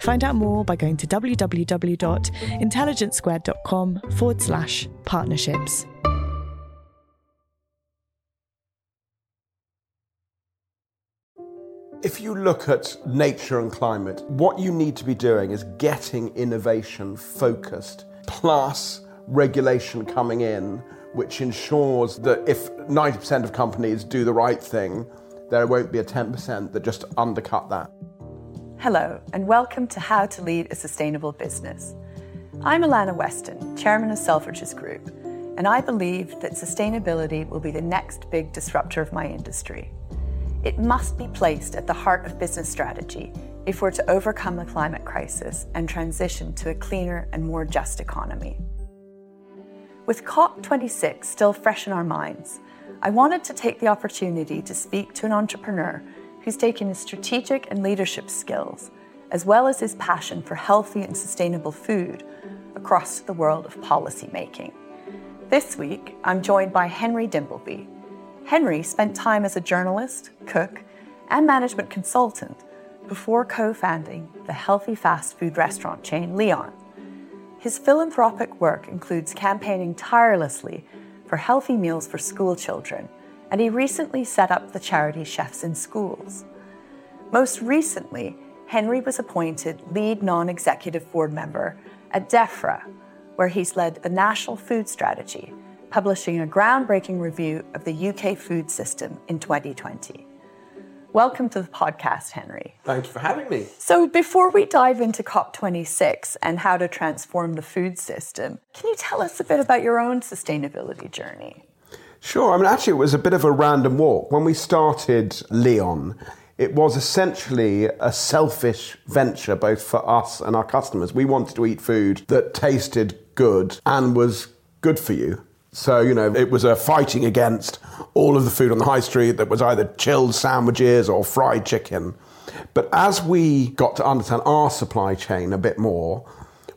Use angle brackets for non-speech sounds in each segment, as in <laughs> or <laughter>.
Find out more by going to www.intelligencesquared.com forward slash partnerships. If you look at nature and climate, what you need to be doing is getting innovation focused, plus regulation coming in, which ensures that if 90% of companies do the right thing, there won't be a 10% that just undercut that. Hello, and welcome to How to Lead a Sustainable Business. I'm Alannah Weston, Chairman of Selfridges Group, and I believe that sustainability will be the next big disruptor of my industry. It must be placed at the heart of business strategy if we're to overcome the climate crisis and transition to a cleaner and more just economy. With COP26 still fresh in our minds, I wanted to take the opportunity to speak to an entrepreneur who's taken his strategic and leadership skills, as well as his passion for healthy and sustainable food, across the world of policymaking. This week, I'm joined by Henry Dimbleby, Henry spent time as a journalist, cook, and management consultant before co founding the healthy fast food restaurant chain Leon. His philanthropic work includes campaigning tirelessly for healthy meals for school children, and he recently set up the charity Chefs in Schools. Most recently, Henry was appointed lead non executive board member at DEFRA, where he's led a national food strategy publishing a groundbreaking review of the UK food system in 2020. Welcome to the podcast, Henry. Thank you for having me. So, before we dive into COP26 and how to transform the food system, can you tell us a bit about your own sustainability journey? Sure. I mean, actually, it was a bit of a random walk. When we started Leon, it was essentially a selfish venture both for us and our customers. We wanted to eat food that tasted good and was good for you. So, you know, it was a fighting against all of the food on the high street that was either chilled sandwiches or fried chicken. But as we got to understand our supply chain a bit more,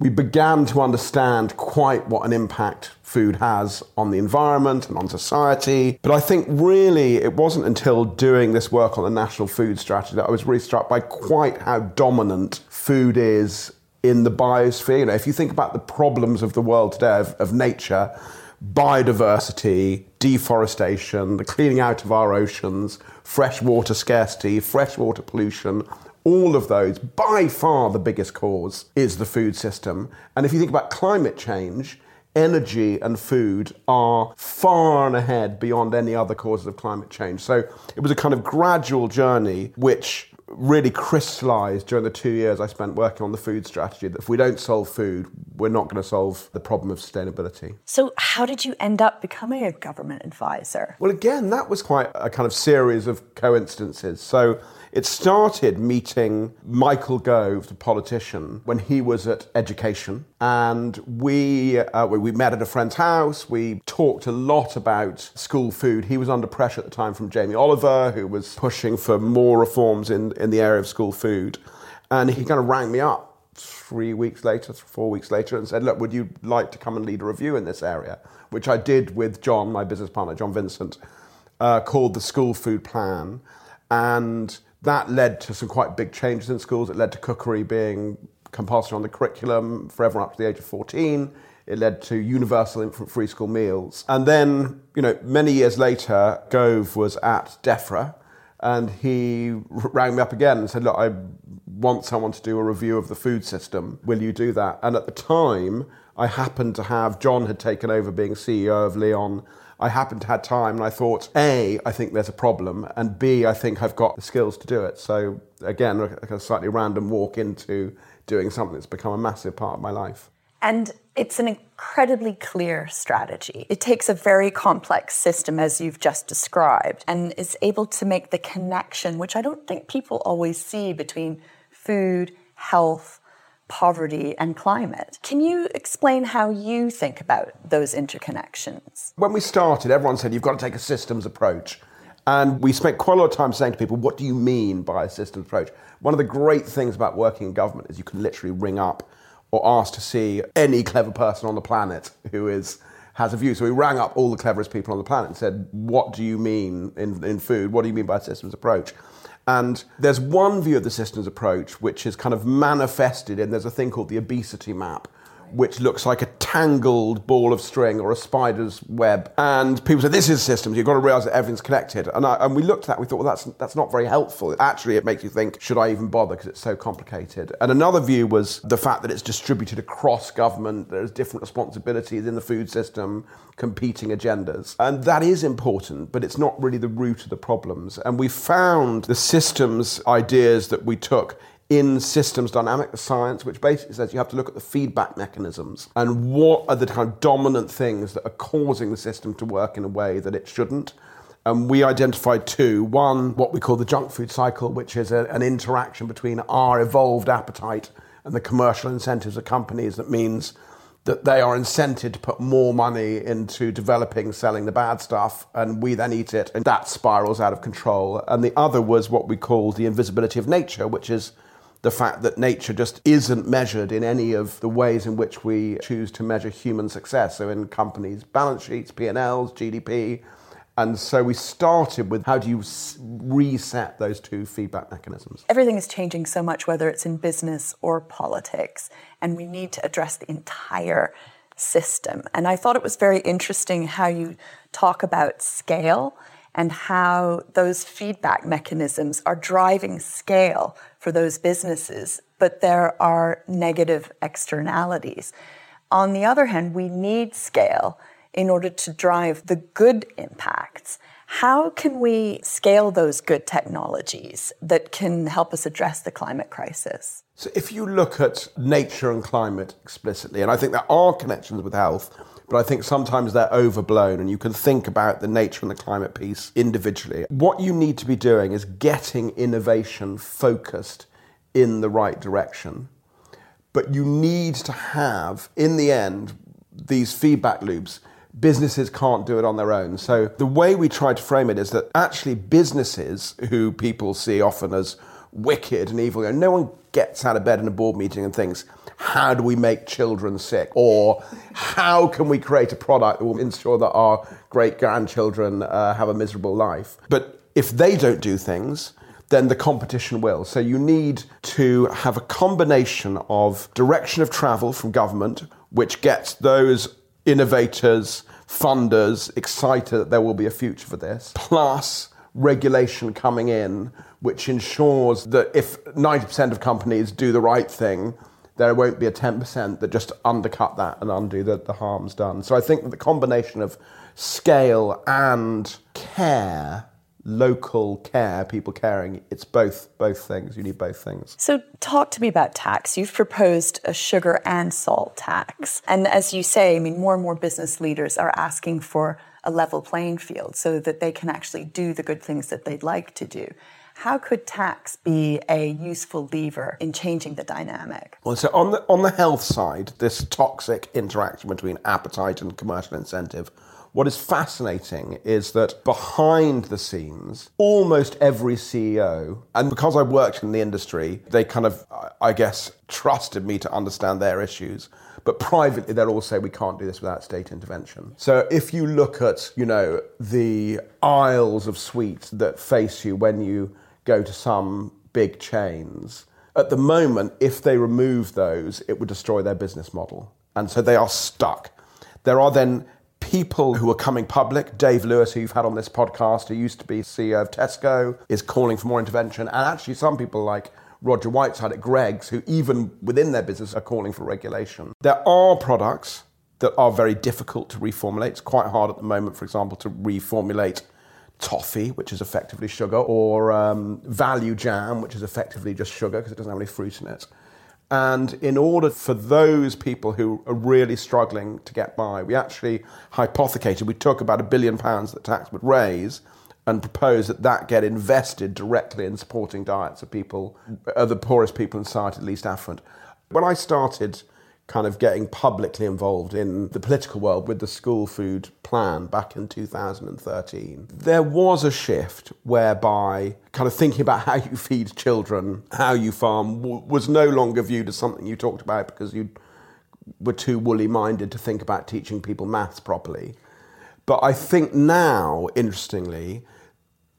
we began to understand quite what an impact food has on the environment and on society. But I think really it wasn't until doing this work on the national food strategy that I was really struck by quite how dominant food is in the biosphere. You know, if you think about the problems of the world today, of, of nature, biodiversity, deforestation, the cleaning out of our oceans, freshwater scarcity, freshwater pollution, all of those, by far the biggest cause is the food system. And if you think about climate change, energy and food are far and ahead beyond any other causes of climate change. So it was a kind of gradual journey which really crystallized during the two years I spent working on the food strategy that if we don't solve food, we're not going to solve the problem of sustainability. So, how did you end up becoming a government advisor? Well, again, that was quite a kind of series of coincidences. So, it started meeting Michael Gove, the politician, when he was at education. And we, uh, we met at a friend's house. We talked a lot about school food. He was under pressure at the time from Jamie Oliver, who was pushing for more reforms in, in the area of school food. And he kind of rang me up three weeks later, four weeks later, and said, Look, would you like to come and lead a review in this area? Which I did with John, my business partner, John Vincent, uh, called the School Food Plan. And that led to some quite big changes in schools. It led to cookery being compulsory on the curriculum for everyone up to the age of 14. It led to universal infant free school meals. And then, you know, many years later, Gove was at DEFRA And he rang me up again and said, Look, I want someone to do a review of the food system. Will you do that? And at the time, I happened to have, John had taken over being CEO of Leon. I happened to have time and I thought, A, I think there's a problem, and B, I think I've got the skills to do it. So, again, a, a slightly random walk into doing something that's become a massive part of my life. And it's an incredibly clear strategy. It takes a very complex system, as you've just described, and is able to make the connection, which I don't think people always see between food, health, poverty, and climate. Can you explain how you think about those interconnections? When we started, everyone said you've got to take a systems approach. And we spent quite a lot of time saying to people, what do you mean by a systems approach? One of the great things about working in government is you can literally ring up or ask to see any clever person on the planet who is has a view. So we rang up all the cleverest people on the planet and said, What do you mean in, in food? What do you mean by a systems approach? And there's one view of the systems approach which is kind of manifested in there's a thing called the obesity map, which looks like a tangled ball of string or a spider's web. And people say, this is systems, you've got to realize that everything's connected. And, I, and we looked at that, we thought, well, that's, that's not very helpful. Actually, it makes you think, should I even bother because it's so complicated? And another view was the fact that it's distributed across government, there's different responsibilities in the food system, competing agendas. And that is important, but it's not really the root of the problems. And we found the systems ideas that we took in systems dynamic science, which basically says you have to look at the feedback mechanisms and what are the kind of dominant things that are causing the system to work in a way that it shouldn't. And we identified two. One, what we call the junk food cycle, which is a, an interaction between our evolved appetite and the commercial incentives of companies that means that they are incented to put more money into developing, selling the bad stuff, and we then eat it, and that spirals out of control. And the other was what we call the invisibility of nature, which is the fact that nature just isn't measured in any of the ways in which we choose to measure human success. So in companies' balance sheets, P&Ls, GDP. And so we started with how do you reset those two feedback mechanisms? Everything is changing so much, whether it's in business or politics, and we need to address the entire system. And I thought it was very interesting how you talk about scale and how those feedback mechanisms are driving scale for those businesses, but there are negative externalities. On the other hand, we need scale in order to drive the good impacts. How can we scale those good technologies that can help us address the climate crisis? So, if you look at nature and climate explicitly, and I think there are connections with health, but I think sometimes they're overblown and you can think about the nature and the climate piece individually. What you need to be doing is getting innovation focused in the right direction. But you need to have, in the end, these feedback loops. Businesses can't do it on their own. So the way we try to frame it is that actually businesses who people see often as wicked and evil, no one gets out of bed in a board meeting and thinks, how do we make children sick? Or how can we create a product that will ensure that our great grandchildren uh, have a miserable life? But if they don't do things, then the competition will. So you need to have a combination of direction of travel from government, which gets those innovators, funders excited that there will be a future for this, plus regulation coming in, which ensures that if 90% of companies do the right thing, there won't be a 10% that just undercut that and undo the, the harms done. So I think that the combination of scale and care local care, people caring. It's both both things. You need both things. So talk to me about tax. You've proposed a sugar and salt tax. And as you say, I mean more and more business leaders are asking for a level playing field so that they can actually do the good things that they'd like to do. How could tax be a useful lever in changing the dynamic? Well, so on the on the health side, this toxic interaction between appetite and commercial incentive. What is fascinating is that behind the scenes, almost every CEO, and because I worked in the industry, they kind of, I guess, trusted me to understand their issues. But privately, they'll all say we can't do this without state intervention. So if you look at, you know, the aisles of sweets that face you when you go to some big chains. At the moment, if they remove those, it would destroy their business model. And so they are stuck. There are then people who are coming public. Dave Lewis, who you've had on this podcast, who used to be CEO of Tesco, is calling for more intervention. And actually, some people like Roger Whiteside at Greggs, who even within their business are calling for regulation. There are products that are very difficult to reformulate. It's quite hard at the moment, for example, to reformulate toffee, which is effectively sugar, or um, value jam, which is effectively just sugar because it doesn't have any fruit in it. And in order for those people who are really struggling to get by, we actually hypothecated, we took about a billion pounds that tax would raise and proposed that that get invested directly in supporting diets of people, of the poorest people in society, least affluent. When I started kind of getting publicly involved in the political world with the school food plan back in 2013, there was a shift whereby kind of thinking about <laughs> how you feed children, how you farm, w- was no longer viewed as something you talked about because you were too woolly minded to think about teaching people maths properly. But I think now, interestingly,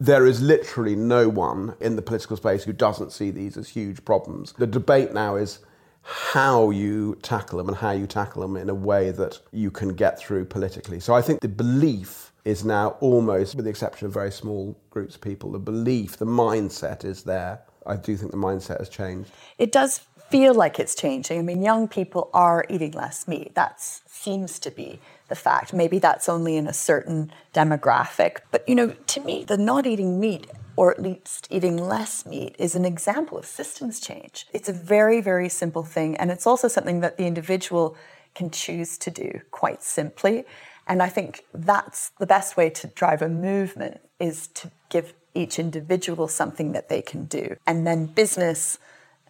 there is literally no one in the political space who doesn't see these as huge problems. The debate now is how you tackle them and how you tackle them in a way that you can get through politically. So I think the belief is now almost, with the exception of very small groups of people, the belief, the mindset is there. I do think the mindset has changed. It does feel like it's changing. I mean, young people are eating less meat. That seems to be the fact. Maybe that's only in a certain demographic. But, you know, to me, the not eating meat or at least eating less meat, is an example of systems change. It's a very, very simple thing. And it's also something that the individual can choose to do quite simply. And I think that's the best way to drive a movement is to give each individual something that they can do. And then business,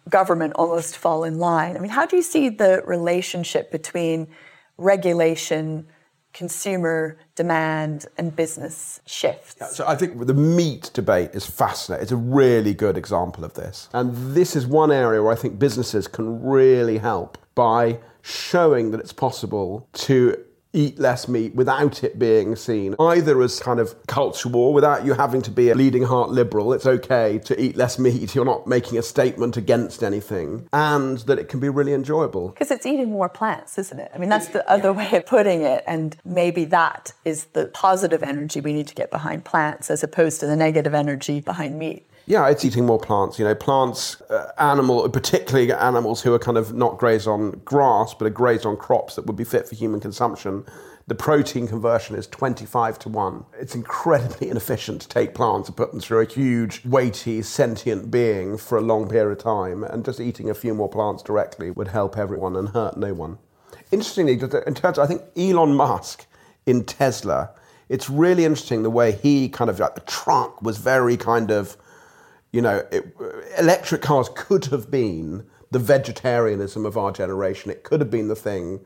government almost fall in line. I mean, how do you see the relationship between regulation, consumer demand and business shifts. So I think the meat debate is fascinating. It's a really good example of this. And this is one area where I think businesses can really help by showing that it's possible to eat less meat without it being seen either as kind of culture war, without you having to be a bleeding heart liberal. It's okay to eat less meat. <laughs> You're not making a statement against anything, and that it can be really enjoyable. Because it's eating more plants, isn't it? I mean, that's the other way of putting it. And maybe that is the positive energy we need to get behind plants as opposed to the negative energy behind meat. Yeah, it's eating more plants. You know, plants, uh, animal, particularly animals who are kind of not grazed on grass, but are grazed on crops that would be fit for human consumption. The protein conversion is 25 to 1. It's incredibly <laughs> inefficient to take plants and put them through a huge, weighty, sentient being for a long period of time, and just eating a few more plants directly would help everyone and hurt no one. Interestingly, in terms, of, I think Elon Musk in Tesla, it's really interesting the way he kind of like the truck was very kind of you know, it, electric cars could have been the vegetarianism of our generation. It could have been the thing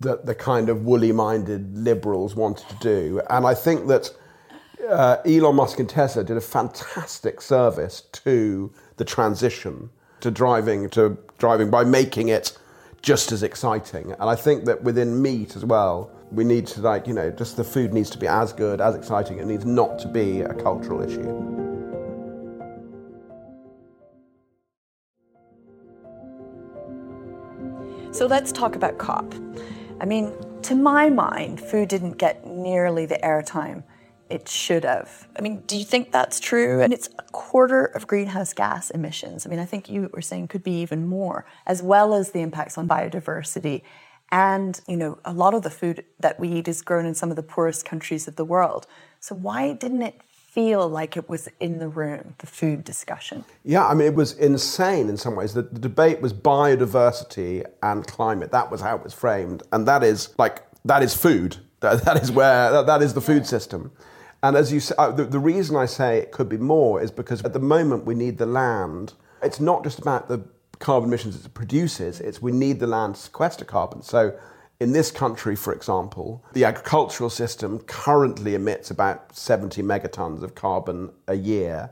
that the kind of woolly minded liberals wanted to do. And I think that uh, Elon Musk and Tesla did a fantastic service to the transition to driving to driving by making it just as exciting. And I think that within meat as well, we need to like, you know, just the food needs to be as good, as exciting. It needs not to be a cultural issue. So let's talk about COP. I mean, to my mind, food didn't get nearly the airtime it should have. I mean, do you think that's true? And it's a quarter of greenhouse gas emissions. I mean, I think you were saying could be even more, as well as the impacts on biodiversity. And, you know, a lot of the food that we eat is grown in some of the poorest countries of the world. So why didn't it feel like it was in the room, the food discussion? Yeah, I mean, it was insane in some ways. The, the debate was biodiversity and climate. That was how it was framed. And that is like, that is food. <laughs> That, that is where, that, that is the food system. And as you say, uh, the, the reason I say it could be more is because at the moment we need the land. It's not just about the carbon emissions it produces, it's we need the land to sequester carbon. So in this country, for example, the agricultural system currently emits about 70 megatons of carbon a year.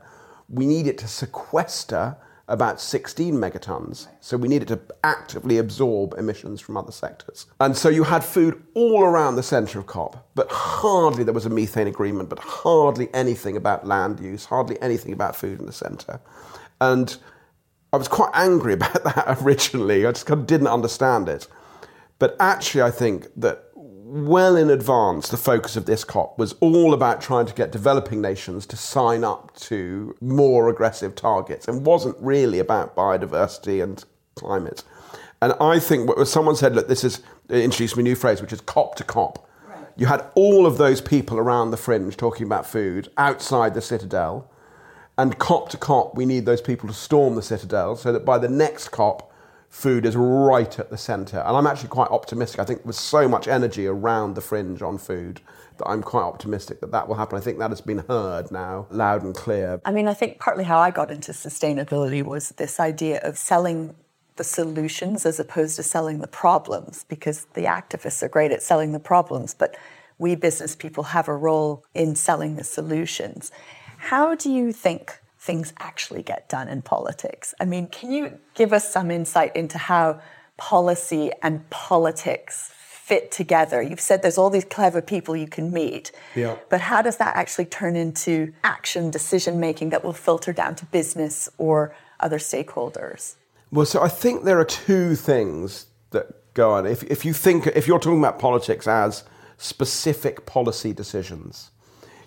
We need it to sequester about 16 megatons. So we need it to actively absorb emissions from other sectors. And so you had food all around the centre of COP, but hardly there was a methane agreement, but hardly anything about land use, hardly anything about food in the centre. And I was quite angry <laughs> about that originally. I just kind of didn't understand it. But actually, I think that well in advance, the focus of this COP was all about trying to get developing nations to sign up to more aggressive targets and wasn't really about biodiversity and climate. And I think what someone said, look, this is introduced me a new phrase, which is COP to COP. You had all of those people around the fringe talking about food outside the citadel. And COP to COP, we need those people to storm the citadel so that by the next COP, food is right at the centre. And I'm actually quite optimistic. I think there's so much energy around the fringe on food that I'm quite optimistic that that will happen. I think that has been heard now loud and clear. I mean, I think partly how I got into sustainability was this idea of selling the solutions as opposed to selling the problems because the activists are great at selling the problems, but we business people have a role in selling the solutions. How do you think things actually get done in politics. I mean, can you give us some insight into how policy and politics fit together? You've said there's all these clever people you can meet, yeah. but how does that actually turn into action, decision making that will filter down to business or other stakeholders? Well, so I think there are two things that go on. If, if you think, if you're talking about politics as specific policy decisions,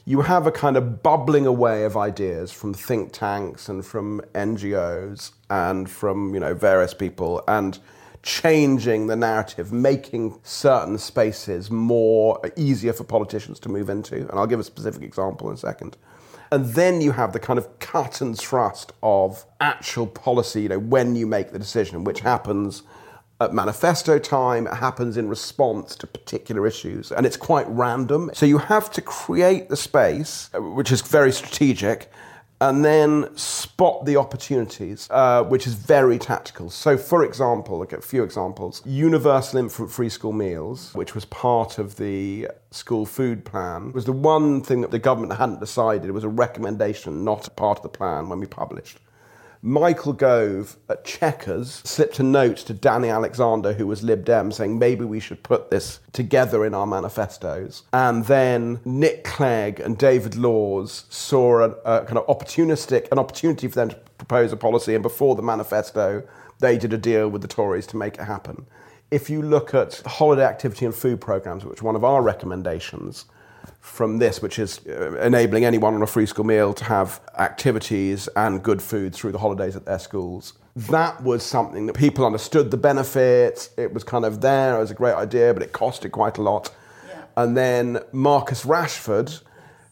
you have a kind of bubbling away of ideas from think tanks and from NGOs and from you know various people and changing the narrative, making certain spaces more easier for politicians to move into. And I'll give a specific example in a second. And then you have the kind of cut and thrust of actual policy, you know, when you make the decision, which happens at manifesto time, it happens in response to particular issues, and it's quite random. So you have to create the space, uh, which is very strategic, and then spot the opportunities, uh, which is very tactical. So, for example, look at a few examples. Universal infant free school meals, which was part of the school food plan, was the one thing that the government hadn't decided. It was a recommendation, not a part of the plan when we published. Michael Gove at Chequers slipped a note to Danny Alexander, who was Lib Dem, saying maybe we should put this together in our manifestos. And then Nick Clegg and David Laws saw a, a kind of opportunistic, an opportunity for them to propose a policy. And before the manifesto, they did a deal with the Tories to make it happen. If you look at holiday activity and food programs, which one of our recommendations, from this, which is uh, enabling anyone on a free school meal to have activities and good food through the holidays at their schools. That was something that people understood the benefits. It was kind of there. It was a great idea, but it costed quite a lot. Yeah. And then Marcus Rashford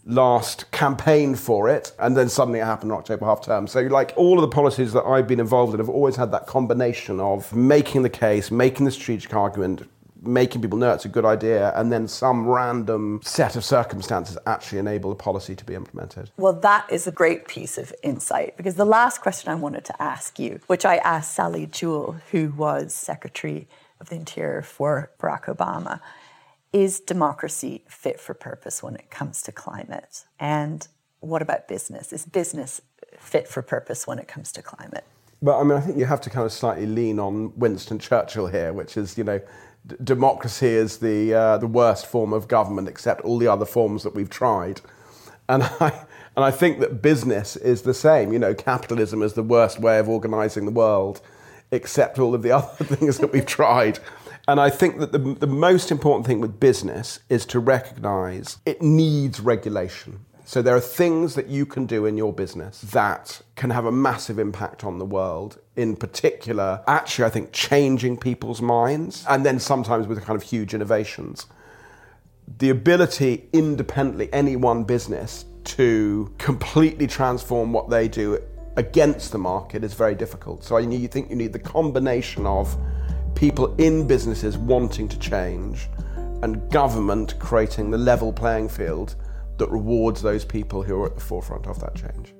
last campaigned for it, and then suddenly it happened in October half term. So, like all of the policies that I've been involved in have always had that combination of making the case, making the strategic argument, making people know it's a good idea, and then some random set of circumstances actually enable the policy to be implemented. Well, that is a great piece of insight because the last question I wanted to ask you, which I asked Sally Jewell, who was Secretary of the Interior for Barack Obama, is democracy fit for purpose when it comes to climate? And what about business? Is business fit for purpose when it comes to climate? Well, I mean, I think you have to kind of slightly lean on Winston Churchill here, which is, you know, d- democracy is the uh, the worst form of government, except all the other forms that we've tried. And <laughs> I and I think that business is the same. You know, capitalism is the worst way of organising the world, except all of the <laughs> other things that we've tried. And I think that the, the most important thing with business is to recognise it needs regulation. So there are things that you can do in your business that can have a massive impact on the world. In particular, actually, I think changing people's minds, and then sometimes with kind of huge innovations. The ability, independently, any one business to completely transform what they do against the market is very difficult. So I you think you need the combination of people in businesses wanting to change and government creating the level playing field that rewards those people who are at the forefront of that change.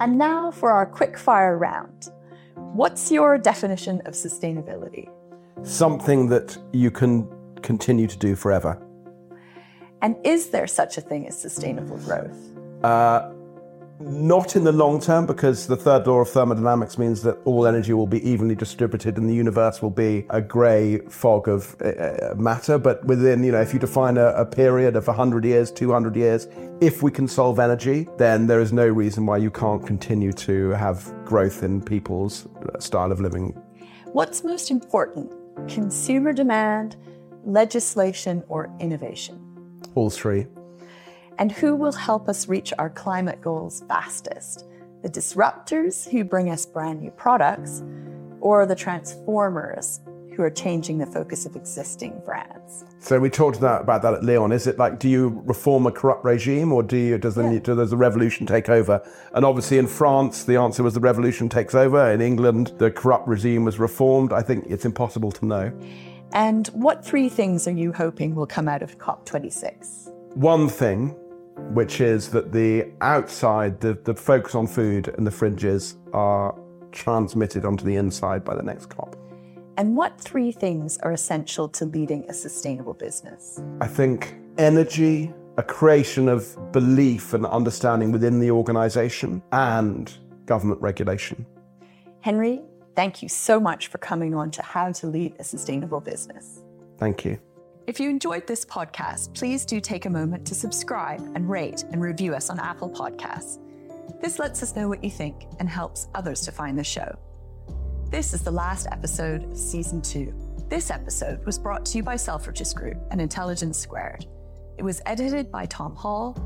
And now for our quick fire round. What's your definition of sustainability? Something that you can continue to do forever. And is there such a thing as sustainable growth? Uh, not in the long term, because the third law of thermodynamics means that all energy will be evenly distributed and the universe will be a grey fog of uh, uh matter. But within, you know, if you define a, a period of 100 years, 200 years, if we can solve energy, then there is no reason why you can't continue to have growth in people's style of living. What's most important? Consumer demand, legislation, or innovation? All three. And who will help us reach our climate goals fastest? The disruptors who bring us brand new products, or the transformers who are changing the focus of existing brands? So we talked about, that at Leon. Is it like, do you reform a corrupt regime, or do you does the, Yeah. does the revolution take over? And obviously, in France, the answer was the revolution takes over. In England, the corrupt regime was reformed. I think it's impossible to know. And what three things are you hoping will come out of COP26? One thing, which is that the outside, the, the focus on food and the fringes are transmitted onto the inside by the next COP. And what three things are essential to leading a sustainable business? I think energy, a creation of belief and understanding within the organization, and government regulation. Henry, thank you so much for coming on to How to Lead a Sustainable Business. Thank you. If you enjoyed this podcast, please do take a moment to subscribe and rate and review us on Apple Podcasts. This lets us know what you think and helps others to find the show. This is the last episode of season two. This episode was brought to you by Selfridges Group and Intelligence Squared. It was edited by Tom Hall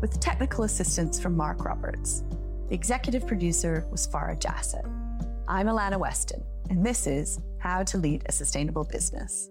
with technical assistance from Mark Roberts. The executive producer was Farah Jassett. I'm Alannah Weston, and this is How to Lead a Sustainable Business.